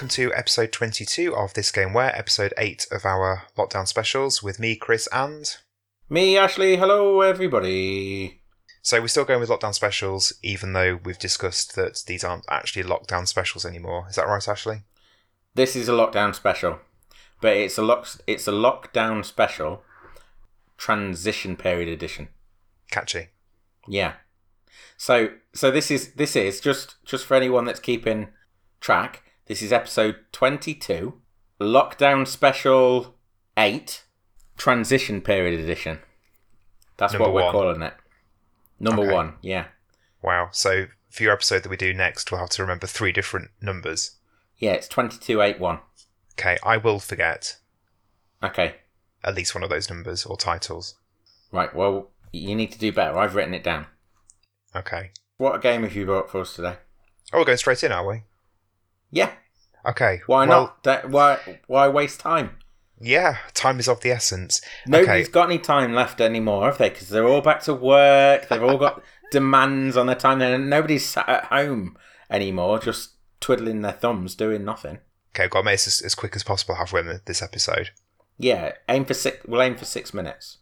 Welcome to episode 22 of This Game Where, episode 8 of our lockdown specials with me, Chris, and. Me, Ashley. Hello, everybody. So we're still going with lockdown specials, even though we've discussed that these aren't actually lockdown specials anymore. Is that right, Ashley? This is a lockdown special, but it's a lock. It's a lockdown special, transition period edition. Catchy. Yeah. So, so this is this is just just for anyone that's keeping track. This is episode twenty-two, lockdown special eight, transition period edition. That's Number what we're one. calling it. Number Okay. one. Yeah. Wow. So for your episode that we do next, we'll have to remember three different numbers. Yeah. It's twenty-two eight one. Okay, I will forget Okay. at least one of those numbers or titles. Right. Well, you need to do better. I've written it down. Okay. What a game have you brought for us today? Oh, we're going straight in, are we? Yeah. Okay. Why well, not? That- Why why waste time? Yeah, time is of the essence. Nobody's Okay. got any time left anymore, have they? Because they're all back to work. They've all got demands on their time. And nobody's sat at home anymore, just twiddling their thumbs, doing nothing. Okay, I've got to make this as, as quick as possible halfway in this episode. Yeah, aim for six. We'll aim for six minutes.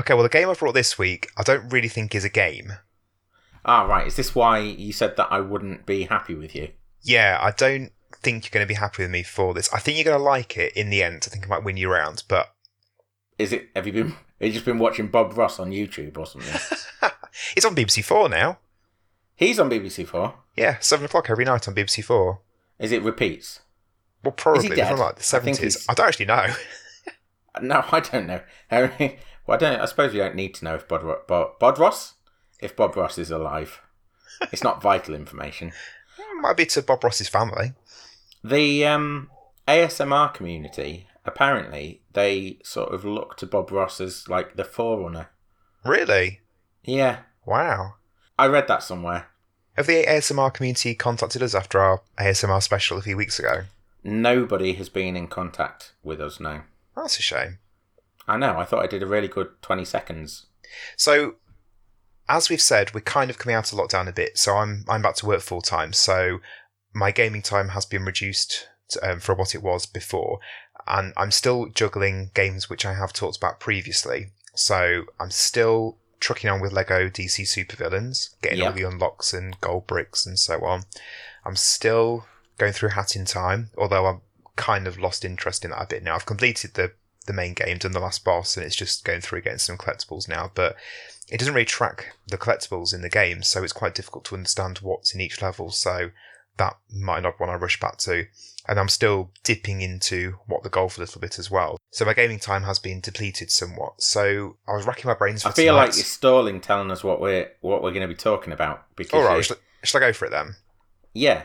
Okay, well, the game I brought this week, I don't really think is a game. Ah, right. Is this why you said that I wouldn't be happy with you? Yeah, I don't think you're going to be happy with me for this. I think you're going to like it in the end. I think I might win you round, but Is it? Have you been? Have you just been watching Bob Ross on YouTube or something? it's on BBC Four now. He's on BBC Four. Yeah, seven o'clock every night on BBC Four. Is it repeats? Well, probably from like the I seventies. he's- I don't actually know. No, I don't know. well, I don't. I suppose we don't need to know if Bod, Bod, Bod Ross, if Bob Ross is alive. It's not vital information. Might be to Bob Ross's family. The um, ASMR community apparently they sort of look to Bob Ross as like the forerunner. Really? Yeah, Wow. I read that somewhere. Have the ASMR community contacted us after our ASMR special a few weeks ago? Nobody has been in contact with us now. That's a shame. I know. I thought I did a really good twenty seconds. So, as we've said, we're kind of coming out of lockdown a bit. So I'm I'm back to work full time. So my gaming time has been reduced to, um, from what it was before, and I'm still juggling games which I have talked about previously. So I'm still trucking on with Lego DC Supervillains, getting all the unlocks and gold bricks and so on. I'm still going through Hat in Time, although I'm kind of lost interest in that a bit now. I've completed the the main game, done the last boss, and it's just going through getting some collectibles now. But it doesn't really track the collectibles in the game, so it's quite difficult to understand what's in each level. So that might not want to rush back to. And I'm still dipping into what the golf for a little bit as well. So my gaming time has been depleted somewhat. So I was racking my brains for I feel like tonight. you're stalling, telling us what we're what we're going to be talking about. Because All right, you- shall, shall I go for it then? yeah,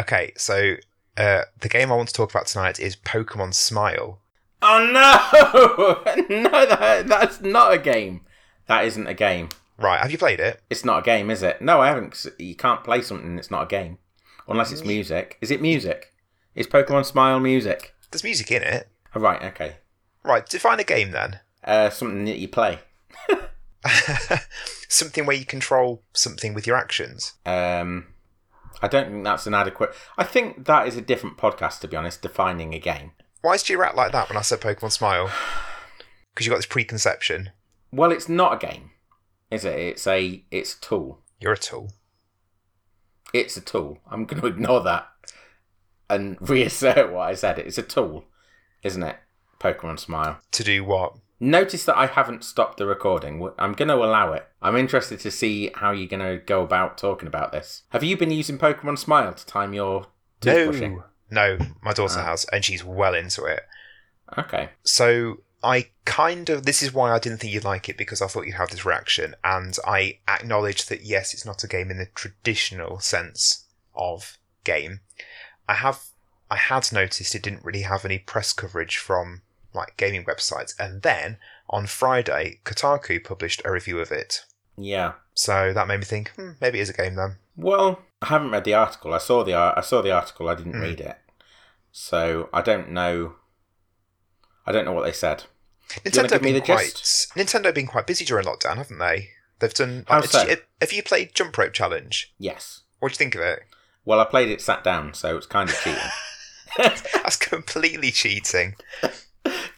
Okay, so uh, the game I want to talk about tonight is Pokemon Smile. Oh no! no, that, that's not a game. That isn't a game. Right, have you played it? It's not a game, is it? No, I haven't. 'cause You can't play something that's not a game. Unless it's music. Is it music? Is Pokemon Smile music? There's music in it. Oh, right, okay. Right, define a game then. Uh, something that you play. something where you control something with your actions. Um, I don't think that's an adequate. I think that is a different podcast, to be honest, defining a game. Why did you react like that when I said Pokemon Smile? Because you got this preconception. Well, it's not a game, is it? It's a it's a tool. You're a tool. It's a tool. I'm going to ignore that and reassert what I said. It's a tool, isn't it? Pokemon Smile. To do what? Notice that I haven't stopped the recording. I'm going to allow it. I'm interested to see how you're going to go about talking about this. Have you been using Pokemon Smile to time your toothbrushing? No. No, my daughter has, and she's well into it. Okay. So I kind of this is why I didn't think you'd like it because I thought you'd have this reaction, and I acknowledge that yes, it's not a game in the traditional sense of game. I have I had noticed it didn't really have any press coverage from like gaming websites, and then on Friday, Kotaku published a review of it. Yeah. So that made me think, hmm, maybe it is a game then. Well, I haven't read the article. I saw the I saw the article. I didn't Hmm. read it, so I don't know. I don't know what they said. Nintendo been quite gist? Nintendo been quite busy during lockdown, haven't they? They've done. How have, so? you, have you played Jump Rope Challenge? Yes. What do you think of it? Well, I played it sat down, so it's kind of cheating. That's completely cheating.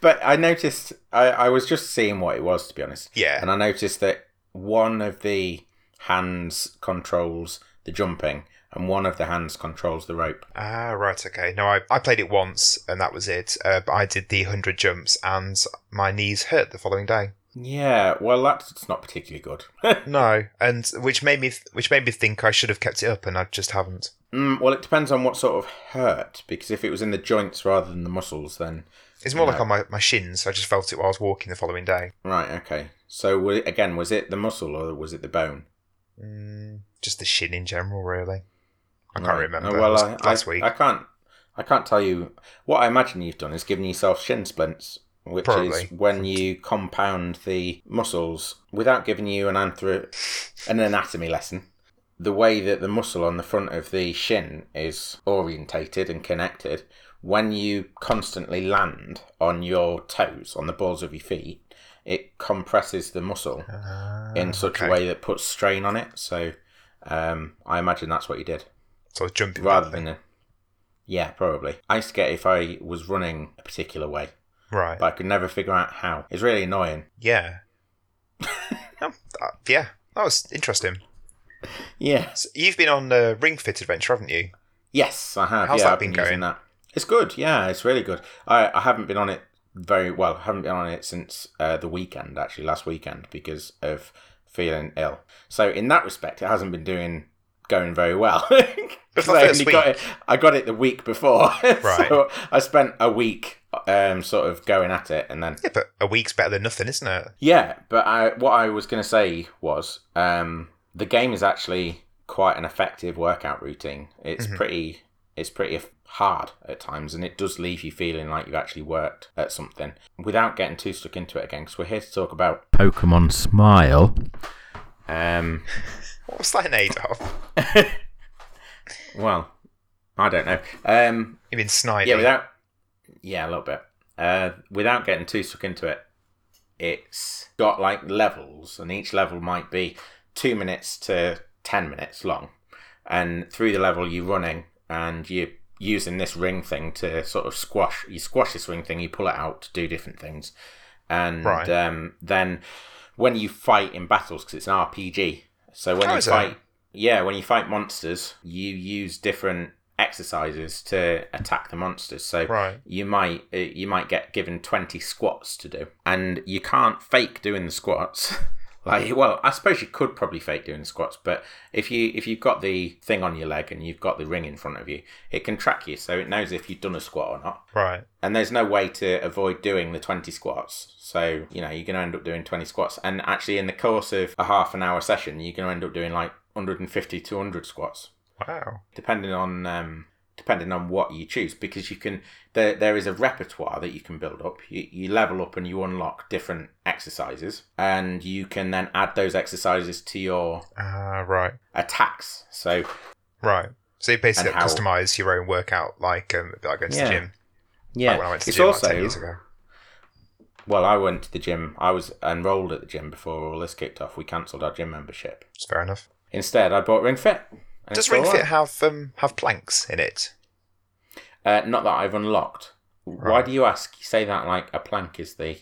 But I noticed I, I was just seeing what it was to be honest. Yeah. And I noticed that one of the hands controls the jumping and one of the hands controls the rope. Ah, right, okay. No, I, I played it once and that was it. Uh, but I did the 100 jumps and my knees hurt the following day. Yeah, well that's not particularly good. No, and which made me which made me think I should have kept it up and I just haven't. mm, well, it depends on what sort of hurt because if it was in the joints rather than the muscles then It's more like on my, my shins. I just felt it while I was walking the following day. right, okay. So again, was it the muscle or was it the bone? Mm, just the shin in general, really. I can't Right. remember. Oh, well, I, last I, week. I can't. I can't tell you what I imagine you've done is given yourself shin splints, which Probably. is when you compound the muscles without giving you an anthro- an anatomy lesson. The way that the muscle on the front of the shin is orientated and connected, when you constantly land on your toes, on the balls of your feet, it compresses the muscle Ah, in such okay. a way that puts strain on it. So um, I imagine that's what you did So jumping rather than a yeah probably i used to get it if i was running a particular way Right. but i could never figure out how it's really annoying yeah. Oh, that- yeah. That was interesting. yeah So you've been on the Ring Fit adventure, haven't you? yes i have How's yeah that i've been been going? that it's good yeah it's really good i i haven't been on it very well I haven't been on it since uh, the weekend actually last weekend because of feeling ill so in that respect it hasn't been doing going very well. the I, got it, I got it the week before Right. so i spent a week um sort of going at it and then Yeah, but a week's better than nothing, isn't it? Yeah, but I, what I was going to say was um, the game is actually quite an effective workout routine. It's Mhm. pretty it's pretty hard at times, and it does leave you feeling like you've actually worked at something. Without getting too stuck into it again, because we're here to talk about Pokemon Smile. Um, What was that aid of? well, I don't know. Um, You mean Snidey? Yeah, without yeah, a little bit. Uh, without getting too stuck into it, it's got like levels, and each level might be two minutes to ten minutes long. And through the level, you're running, and you're using this ring thing to sort of squash. You squash this ring thing, you pull it out to do different things, and Right. um, then when you fight in battles, because it's an RPG, so when Oh, you is it? fight, yeah, when you fight monsters, you use different exercises to attack the monsters. So Right. you might uh, you might get given 20 squats to do and you can't fake doing the squats like well i suppose you could probably fake doing squats but if you if you've got the thing on your leg and you've got the ring in front of you it can track you so it knows if you've done a squat or not Right. and there's no way to avoid doing the 20 squats so you know you're going to end up doing 20 squats and actually in the course of a half an hour session you're going to end up doing like 150 200 squats Wow. depending on um, depending on what you choose because you can there, there is a repertoire that you can build up you, you level up and you unlock different exercises and you can then add those exercises to your Ah, right. attacks so Right. So you basically how- customize your own workout, like um, like going to Yeah. the gym. yeah Like when I went to the it's gym also like ten years ago. well i went to the gym i was enrolled at the gym before all this kicked off we cancelled our gym membership It's fair enough. instead i bought ring fit Does Ring Fit have um have planks in it? uh, not that i've unlocked why do you ask you say that like a plank is the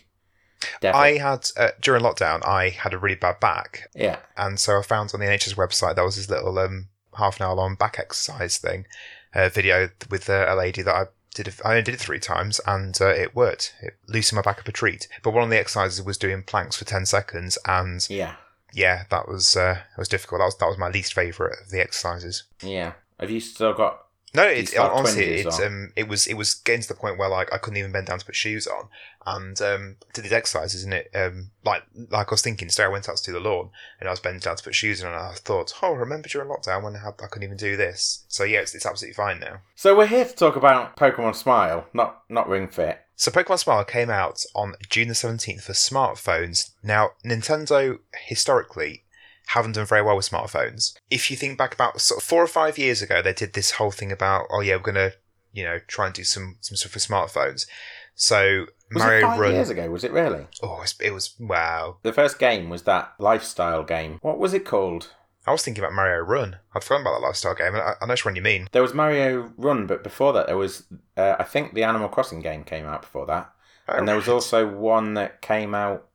devil I had uh, during lockdown. I had a really bad back, yeah and so I found on the NHS website there was this little um half an hour long back exercise thing, uh, video with uh, a lady that I did. it- I only did it three times, and uh, it worked. It loosened my back up a treat. But one of the exercises was doing planks for ten seconds, and yeah yeah, that was uh, that was difficult. That was that was my least favourite of the exercises. yeah have you still got No, it, honestly, twinges it um, it was it was getting to the point where like I couldn't even bend down to put shoes on, and um, did these exercises, and it um, like like I was thinking, so I went out to do the lawn, and I was bending down to put shoes on, and I thought, oh, remember during lockdown when I, had, I couldn't even do this. So yeah, it's, it's absolutely fine now. So we're here to talk about Pokemon Smile, not not Ring Fit. So Pokemon Smile came out on June the seventeenth for smartphones. Now Nintendo historically haven't done very well with smartphones. If you think back about sort of four or five years ago, they did this whole thing about, oh yeah, we're gonna, you know, try and do some some stuff for smartphones. So Was Mario it five Run. years ago? Was it really? Oh, it was, it was wow. The first game was that lifestyle game. What was it called? I was thinking about Mario Run. I'd forgotten about that lifestyle game. I, I know which one you mean. There was Mario Run, but before that, there was uh, I think the Animal Crossing game came out before that, Oh, and there was also one that came out.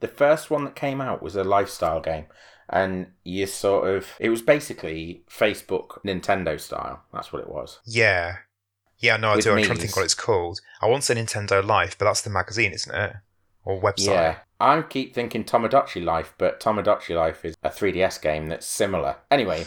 The first one that came out was a lifestyle game, and you sort of it was basically Facebook Nintendo style. That's what it was. Yeah. Yeah, no, I With do. I'm trying to think what it's called. I want to say Nintendo Life, but that's the magazine, isn't it? Or website. Yeah, I keep thinking Tomodachi Life, but Tomodachi Life is a 3DS game that's similar. Anyway,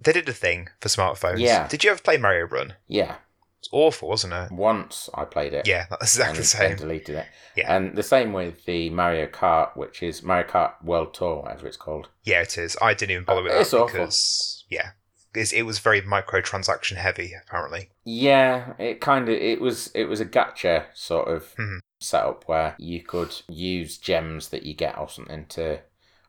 They did a thing for smartphones. Yeah. Did you ever play Mario Run? yeah, It's awful, wasn't it? once I played it. Yeah, that's exactly the same. deleted it. Yeah. And the same with the Mario Kart, which is Mario Kart World Tour, whatever it's called. Yeah, it is. I didn't even bother with It's that awful. because yeah, it was very microtransaction heavy. Apparently, Yeah, it kind of it was it was a gacha sort of Mhm. Setup where you could use gems that you get or something to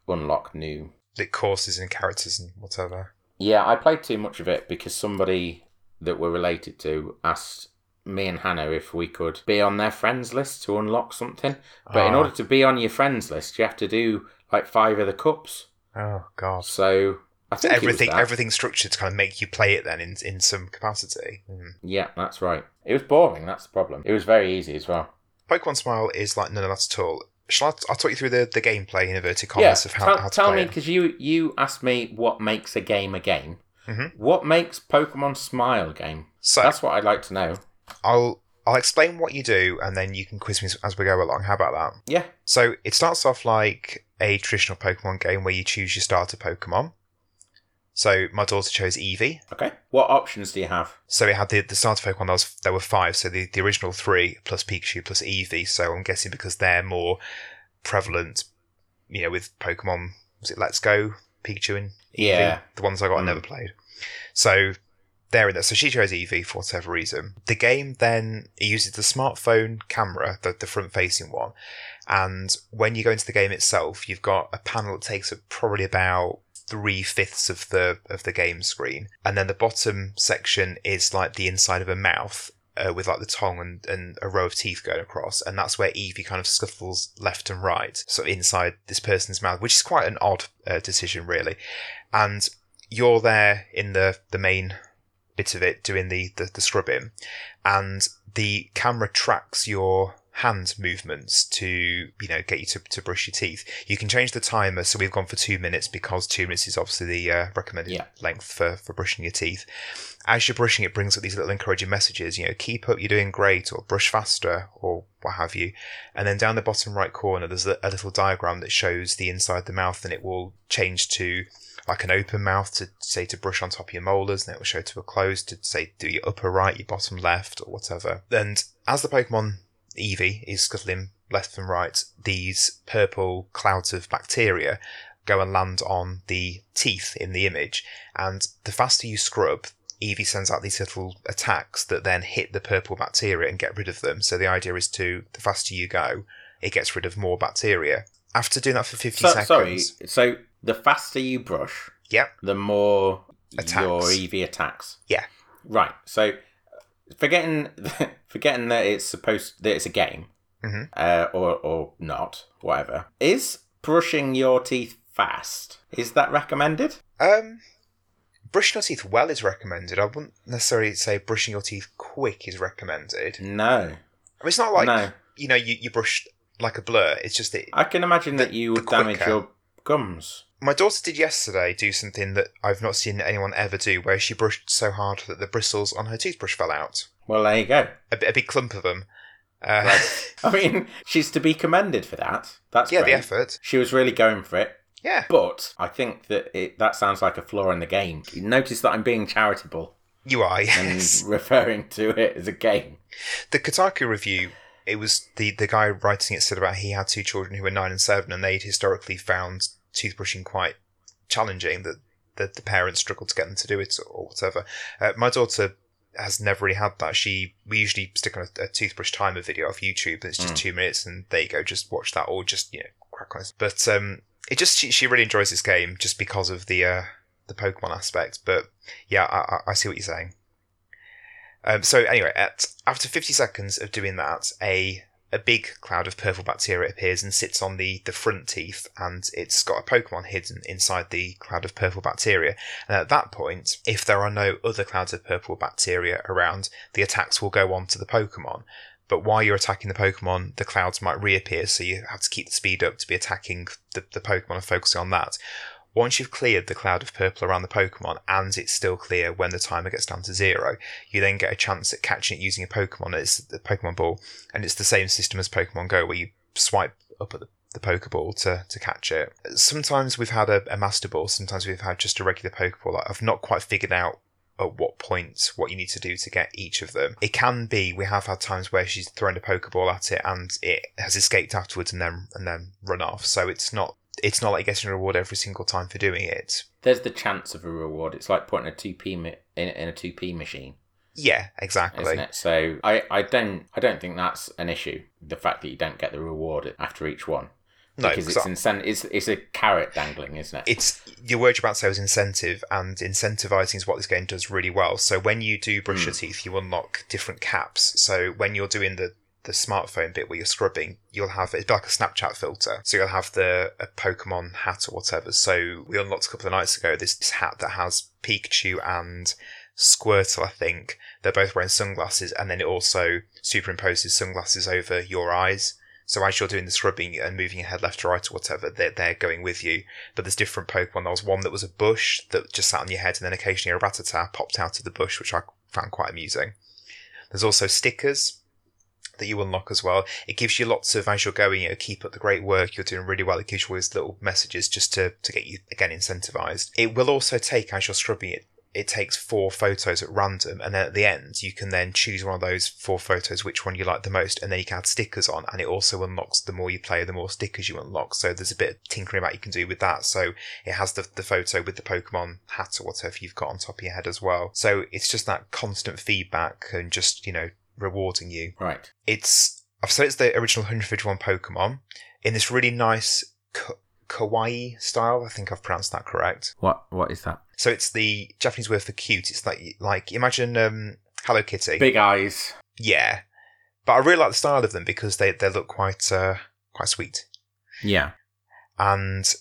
unlock new. the courses and characters and whatever. Yeah, I played too much of it because somebody that we're related to asked me and Hannah if we could be on their friends list to unlock something. But in Ah. order to be on your friends list, you have to do like five of the cups. oh god, So I think it was everything structured to kind of make you play it then in in some capacity. Hmm. Yeah, that's right. It was boring. That's the problem. It was very easy as well. Pokemon Smile is like none of that at all. Shall I? I'll talk you through the, the gameplay in inverted commas of how, tell, how to tell me because you you asked me what makes a game a game. Mhm. What makes Pokemon Smile a game? So That's what I'd like to know. I'll I'll explain what you do, and then you can quiz me as we go along. How about that? Yeah, So it starts off like a traditional Pokemon game where you choose your starter Pokemon. So my daughter chose Eevee. okay. What options do you have? So it had the, the starter Pokemon. There, was, there were five. So the, the original three plus Pikachu plus Eevee. So I'm guessing because they're more prevalent, you know, with Pokemon. Was it Let's Go, Pikachu and Eevee? Yeah. The ones I got, I Mm. never played. So they're in there. So she chose Eevee for whatever reason. The game then uses the smartphone camera, the, the front facing one. And when you go into the game itself, you've got a panel that takes up probably about three fifths of the of the game screen, and then the bottom section is like the inside of a mouth. Uh, with like the tongue and, and a row of teeth going across, and that's where Eevee kind of scuffles left and right, so inside this person's mouth, which is quite an odd uh, decision, really. And you're there in the the main bit of it doing the, the, the scrubbing, and the camera tracks your hand movements to you know get you to, to brush your teeth. You can change the timer, so we've gone for two minutes because two minutes is obviously the uh, recommended Yeah. length for, for brushing your teeth. As you're brushing, it brings up these little encouraging messages. You know, keep up, you're doing great, or brush faster, or what have you. And then down the bottom right corner, there's a, a little diagram that shows the inside the mouth, and it will change to like an open mouth to say to brush on top of your molars, and it will show to a closed to say do your upper right, your bottom left, or whatever. And as the Pokemon Eevee is scuttling left and right, these purple clouds of bacteria go and land on the teeth in the image. And the faster you scrub, Eevee sends out these little attacks that then hit the purple bacteria and get rid of them. So the idea is to, the faster you go, it gets rid of more bacteria. After doing that for 50 So, seconds. sorry. So the faster you brush, Yep. the more Attacks. your Eevee attacks. Yeah. Right. So forgetting forgetting that it's supposed that it's a game, Mhm. uh, or or not, whatever. Is brushing your teeth fast? Is that recommended? Um, brushing your teeth well is recommended. I wouldn't necessarily say brushing your teeth quick is recommended. No. I mean, it's not like, no. you know, you, you brush like a blur. It's just that I can imagine The- that you would damage your gums. My daughter did yesterday do something that I've not seen anyone ever do, where she brushed so hard that the bristles on her toothbrush fell out. Well, there you go. A, a big clump of them. Uh, Right. I mean, she's to be commended for that. That's yeah, great. the effort. She was really going for it. Yeah, But I think that it, that sounds like a flaw in the game. Notice that I'm being charitable you are. and Yes. referring to it as a game. the Kotaku review. It was the the guy writing it said about he had two children who were nine and seven, and they'd historically found toothbrushing quite challenging. That that the parents struggle to get them to do it or whatever. Uh, my daughter has never really had that. She we usually stick on a, a toothbrush timer video off YouTube, and it's just Mm. two minutes, and there you go, just watch that, or just you know crack on. But um, it just she, she really enjoys this game just because of the uh, the Pokemon aspect. But yeah, I, I, I see what you're saying. Um, so anyway, at after 50 seconds of doing that, a a big cloud of purple bacteria appears and sits on the, the front teeth, and it's got a Pokemon hidden inside the cloud of purple bacteria. And at that point, if there are no other clouds of purple bacteria around, the attacks will go on to the Pokemon. But while you're attacking the Pokemon, the clouds might reappear, so you have to keep the speed up to be attacking the, the Pokemon and focusing on that. Once you've cleared the cloud of purple around the Pokemon and it's still clear when the timer gets down to zero, you then get a chance at catching it using a Pokemon. It's the Pokemon Ball, and it's the same system as Pokemon Go where you swipe up at the the Pokeball to, to catch it. Sometimes we've had a, a Master Ball, sometimes we've had just a regular Pokeball. I've not quite figured out at what point what you need to do to get each of them. It can be we have had times where she's thrown a Pokeball at it and it has escaped afterwards and then and then run off. So it's not it's not like getting a reward every single time for doing it. There's the chance of a reward. It's like putting a two p in, in a two p machine. Yeah, exactly. So I, I don't I don't think that's an issue. The fact that you don't get the reward after each one. No, because it's incent- it's it's a carrot dangling, isn't it? it's your word you're about to say was incentive, and incentivizing is what this game does really well. So when you do brush hmm. your teeth, you unlock different caps. So when you're doing the the smartphone bit where you're scrubbing, you'll have it's like a Snapchat filter. So you'll have the a Pokemon hat or whatever. So we unlocked a couple of nights ago this, hat that has Pikachu and Squirtle, I think. They're both wearing sunglasses, and then it also superimposes sunglasses over your eyes. So as you're doing the scrubbing and moving your head left to right or whatever, they're, they're going with you. But there's different Pokemon. There was one that was a bush that just sat on your head, and then occasionally a Rattata popped out of the bush, which I found quite amusing. There's also stickers that you unlock as well. It gives you lots of, as you're going, you know, keep up the great work, you're doing really well. It gives you these little messages just to, to get you, again, incentivized. It will also take, as you're scrubbing it, it takes four photos at random, and then at the end, you can then choose one of those four photos, which one you like the most, and then you can add stickers on, and it also unlocks the more you play, the more stickers you unlock. So there's a bit of tinkering about you can do with that. So it has the, the photo with the Pokemon hat or whatever you've got on top of your head as well. So it's just that constant feedback and just, you know, rewarding you. right. It's, I've said it's the original 151 Pokemon in this really nice ka- kawaii style. I think I've pronounced that correct. What what is that? So it's the Japanese word for cute. It's like like imagine um, Hello Kitty. Big eyes. Yeah, but I really like the style of them because they they look quite uh, quite sweet. Yeah. And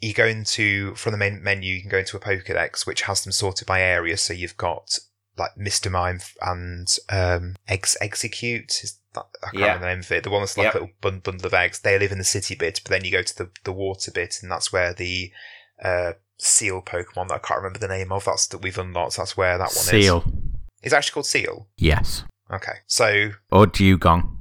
you go into from the main menu, you can go into a Pokédex which has them sorted by area. So you've got like Mr. Mime and um, Ex Exeggcute. Is that, I can't Yeah. remember the name of it. The one that's like Yep. a little bun- bundle of eggs. They live in the city bit, but then you go to the, the water bit, and that's where the uh, seal Pokemon that I can't remember the name of. That's that we've unlocked. That's where that one is. Seel. is. It's actually called Seel. Yes. Okay, so Or Dugong.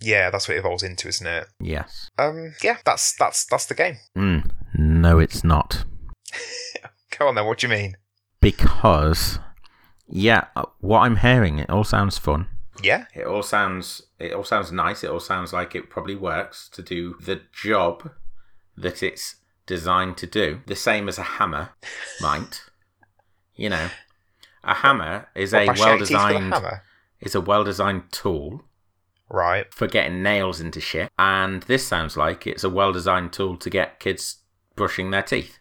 yeah, that's what it evolves into, isn't it? Yes. Um, yeah, that's that's that's the game. Mm. No, it's not. Go on then. What do you mean? Because, yeah, uh, what I'm hearing, it all sounds fun. Yeah, It all sounds, it all sounds nice. It all sounds like it probably works to do the job that it's designed to do. The same as a hammer might. You know, a hammer is What, a bash well your teeth with a designed hammer? is a well designed tool Right. for getting nails into shit. And this sounds like it's a well designed tool to get kids brushing their teeth.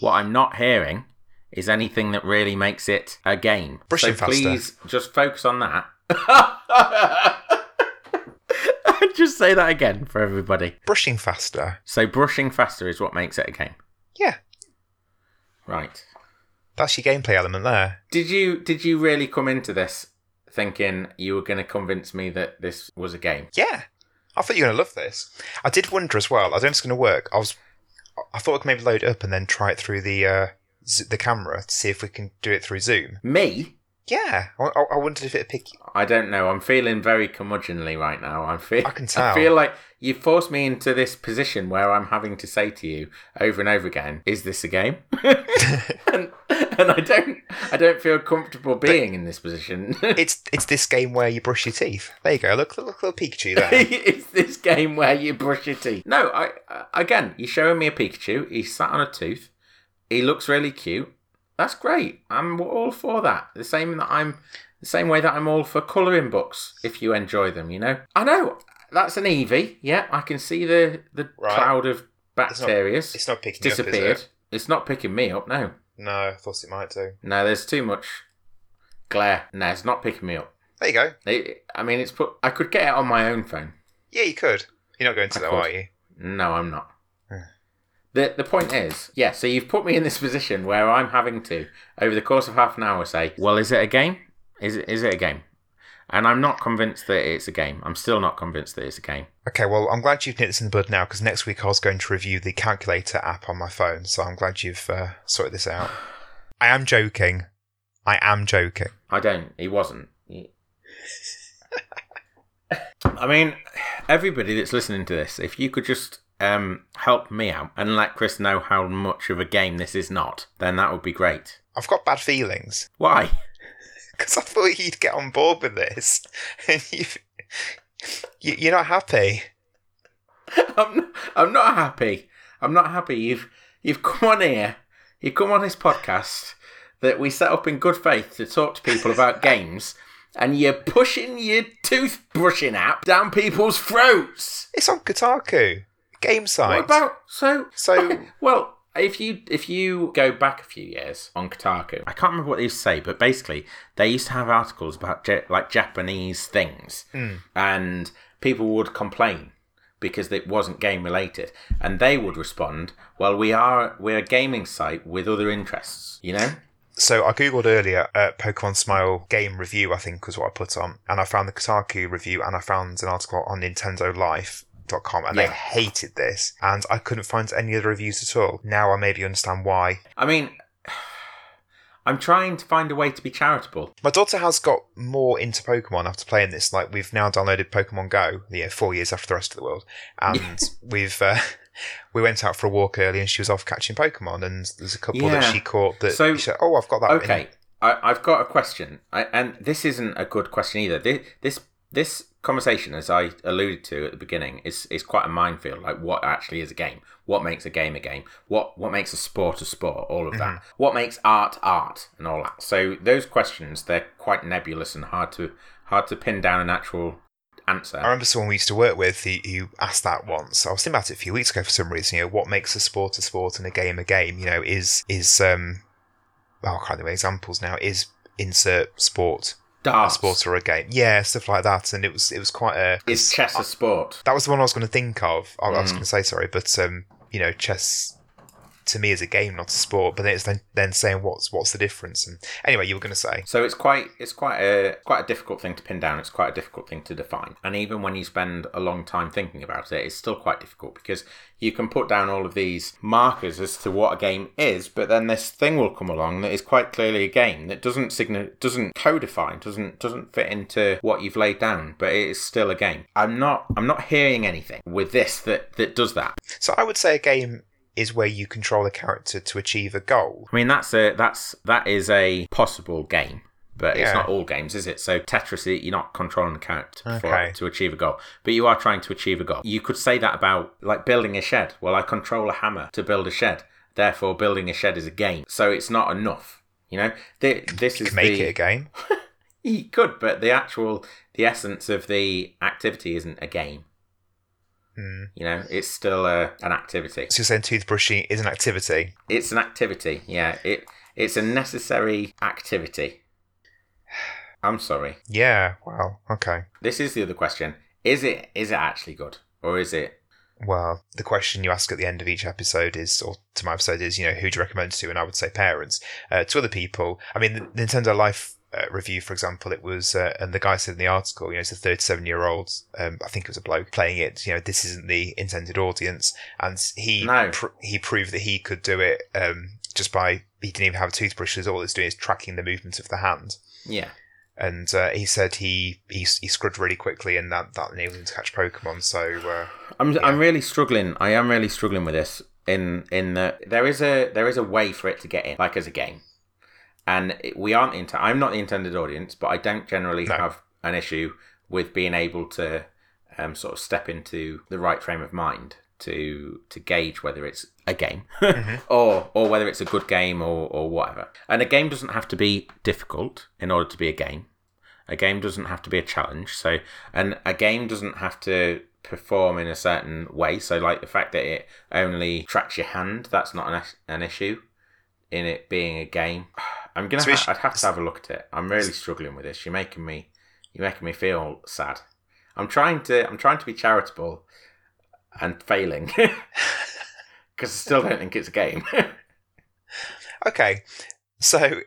What I'm not hearing is anything that really makes it a game. Brushing so faster. please just focus on that. just say that again for everybody. Brushing faster. So brushing faster is what makes it a game. Yeah, Right. that's your gameplay element there. Did you did you really come into this thinking you were going to convince me that this was a game? Yeah, I thought you were gonna love this. I did wonder as well. I don't know if it's gonna work. I was, I thought I could maybe load it up and then try it through the uh, the camera to see if we can do it through Zoom. Me? Yeah, I, I- wondered if it'd pick. I don't know. I'm feeling very curmudgeonly right now. I'm feel I can tell. I feel like you forced me into this position where I'm having to say to you over and over again, "Is this a game?" and, and I don't. I don't feel comfortable being in this position. It's it's this game where you brush your teeth. There you go. Look look, look little Pikachu there. it's this game where you brush your teeth. No, I uh, again, you're showing me a Pikachu. He's sat on a tooth. He looks really cute. That's great. I'm all for that. The same that I'm the same way that I'm all for colouring books if you enjoy them, you know. I know that's an Eevee. Yeah, I can see the the Right. cloud of bacteria. It's not picking you up, disappeared. it? It's not picking me up. No, No, I thought it might do. no. There's too much glare. No, it's not picking me up. There you go. It, I mean, it's put. I could get it on my own phone. Yeah, you could. You're not going to I though, could. are you? No, I'm not. The the point is, yeah. So you've put me in this position where I'm having to, over the course of half an hour, say, "Well, is it a game? Is it is it a game?" And I'm not convinced that it's a game. I'm still not convinced that it's a game. Okay, well, I'm glad you've nipped this in the bud now because next week I was going to review the calculator app on my phone, so I'm glad you've uh, sorted this out. I am joking. I am joking. I don't. He wasn't. He- I mean, everybody that's listening to this, if you could just um, help me out and let Chris know how much of a game this is not, then that would be great. I've got bad feelings Why? because I thought you'd get on board with this, and you've, you, you're not happy. I'm not, I'm not happy. I'm not happy. You've you've come on here. You've come on this podcast that we set up in good faith to talk to people about games, and you're pushing your toothbrushing app down people's throats. It's on Kotaku, game site. What about so So- well? If you if you go back a few years on Kotaku, I can't remember what they used to say, but basically they used to have articles about ja- like Japanese things, and people would complain because it wasn't game related, and they would respond, "Well, we are we're a gaming site with other interests, you know." So I googled earlier uh, Pokemon Smile game review, I think was what I put on, and I found the Kotaku review, and I found an article on Nintendo Life.com, and they hated this, and I couldn't find any other reviews at all. Now I maybe understand why. I mean, I'm trying to find a way to be charitable. My daughter has got more into Pokemon after playing this. Like we've now downloaded Pokemon Go, you know, four years after the rest of the world, and we've uh, we went out for a walk early, and she was off catching Pokemon, and there's a couple that she caught that So- she said, "Oh, I've got that." in- Okay, I, I've got a question, I, and this isn't a good question either. This, this this conversation, as I alluded to at the beginning, is is quite a minefield. Like, what actually is a game? What makes a game a game? What what makes a sport a sport? All of that. What makes art art, and all that. So those questions, they're quite nebulous and hard to hard to pin down an actual answer. I remember someone we used to work with who, who asked that once. I was thinking about it a few weeks ago for some reason. You know, what makes a sport a sport and a game a game? You know, is is um, well, I can't think of examples now. Is insert sport a sport or a game? Yeah, stuff like that. And it was it was quite a. Is chess a sport? that was the one I was going to think of. I, I was Mm. going to say sorry, but um, you know, chess to me is a game, not a sport. But then it's then, then saying what's what's the difference? And anyway, you were going to say So it's quite it's quite a quite a difficult thing to pin down. It's quite a difficult thing to define. And even when you spend a long time thinking about it, it's still quite difficult because you can put down all of these markers as to what a game is, but then this thing will come along that is quite clearly a game that doesn't signal doesn't codify, doesn't doesn't fit into what you've laid down, but it is still a game. I'm not I'm not hearing anything with this that that does that. so. I would say a game is where you control a character to achieve a goal. I mean, that's a that's that is a possible game, but it's not all games, is it? So Tetris, you're not controlling the character Okay. for, to achieve a goal, but you are trying to achieve a goal. You could say that about like building a shed. Well, I control a hammer to build a shed, therefore building a shed is a game. So it's not enough. You know, Th- this You is make the it a game. you could, but the actual the essence of the activity isn't a game. Hmm. You know, it's still a, an activity. So you're saying toothbrushing is an activity. It's an activity. Yeah, it it's a necessary activity. I'm sorry. Yeah. Wow. Okay. This is the other question. Is it is it actually good or is it Well, the question you ask at the end of each episode is, or to my episode is, you know, who do you recommend to? And I would say parents. Uh, to other people, I mean, the Nintendo Life uh, review, for example, it was, uh, and the guy said in the article, you know, it's a 37 year old, um, I think it was a bloke playing it. You know, this isn't the intended audience, and he No. pr- he proved that he could do it um, just by he didn't even have a toothbrush. All it's doing is tracking the movement of the hand. yeah. And uh, he said he, he he scrubbed really quickly, and that, that enabled him to catch Pokemon. So uh, I'm I'm really struggling. I am really struggling with this in in that there is a there is a way for it to get in like as a game. And we aren't into I'm not the intended audience, but I don't generally No. have an issue with being able to um, sort of step into the right frame of mind to to gauge whether it's a game or or whether it's a good game or or whatever. And a game doesn't have to be difficult in order to be a game. A game doesn't have to be a challenge. So, and a game doesn't have to perform in a certain way. So, like the fact that it only tracks your hand, that's not an, an issue in it being a game. I'm gonna. Ha- I'd have to have a look at it. I'm really struggling with this. You're making me. You're making me feel sad. I'm trying to I'm trying to be charitable and failing because I still don't think it's a game. Okay, so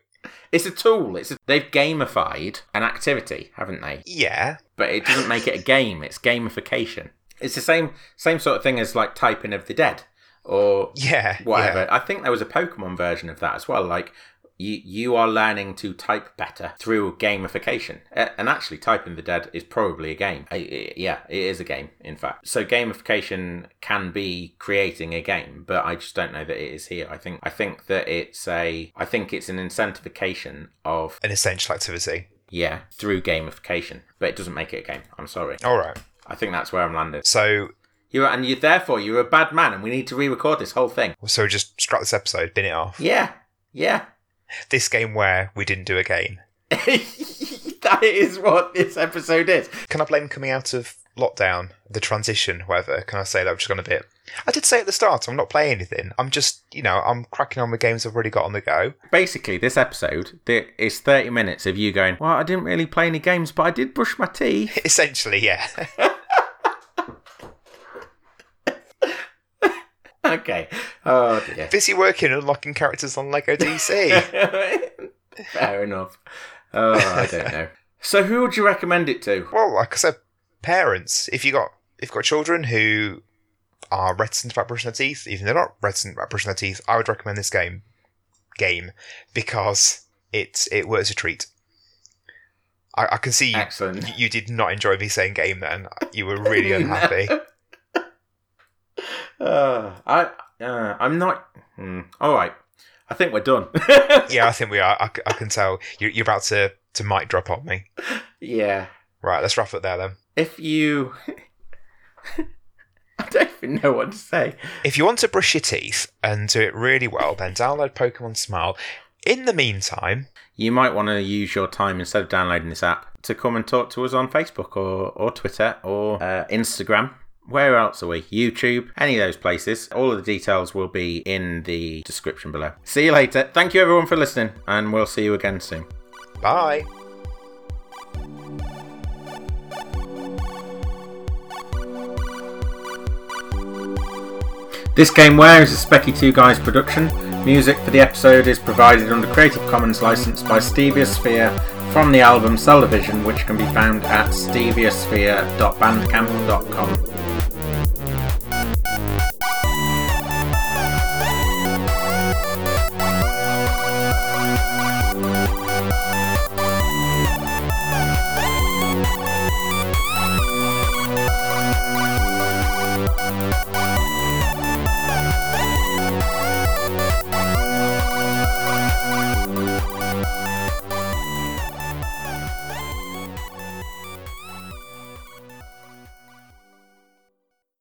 it's a tool. It's a, they've gamified an activity, haven't they? yeah, But it doesn't make it a game. It's gamification. It's the same same sort of thing as like typing of the dead or yeah, whatever. yeah. I think there was a Pokemon version of that as well. Like you you are learning to type better through gamification, and actually typing the dead is probably a game. I- I- yeah, it is a game, in fact. So gamification can be creating a game, but I just don't know that it is here. I think I think that it's a I think it's an incentivization of An essential activity. yeah through gamification, but it doesn't make it a game. I'm sorry. All right. I think that's where I'm landed. So, you're, and you therefore you're a bad man, and we need to re-record this whole thing. so just scrap this episode, bin it off. Yeah, yeah. This game where we didn't do a game. that is what this episode is. Can I blame coming out of lockdown, the transition, whatever? Can I say that I've just gone a bit? I did say at the start, I'm not playing anything. I'm just, you know, I'm cracking on with games I've already got on the go. Basically, this episode is 30 minutes of you going, Well, I didn't really play any games, but I did brush my teeth. Essentially, yeah. okay. Oh, dear. Busy working unlocking characters on Lego DC. Fair enough. Oh, I don't know. So, who would you recommend it to? well, like I said, parents, if you got if you've got children who are reticent about brushing their teeth, even if they're not reticent about brushing their teeth, I would recommend this game game because it it works a treat. I, I can see you, Excellent. you you did not enjoy me saying game then. You were really unhappy. Uh, I, uh, I'm not. Hmm. All right. I think we're done. yeah, I think we are. I can tell you're, you're about to to mic drop on me. yeah. Right, let's wrap it there then. If you. I don't even know what to say. If you want to brush your teeth and do it really well, then download Pokemon Smile. In the meantime, You might want to use your time instead of downloading this app to come and talk to us on Facebook or, or Twitter or uh, Instagram. Where else are we? YouTube, any of those places. All of the details will be in the description below. See you later. Thank you everyone for listening, and we'll see you again soon. bye. This Game Where is a Specky 2 Guys production. Music for the episode is provided under Creative Commons license by Steviosphere from the album Cell Division, which can be found at steviosphere.bandcamp.com.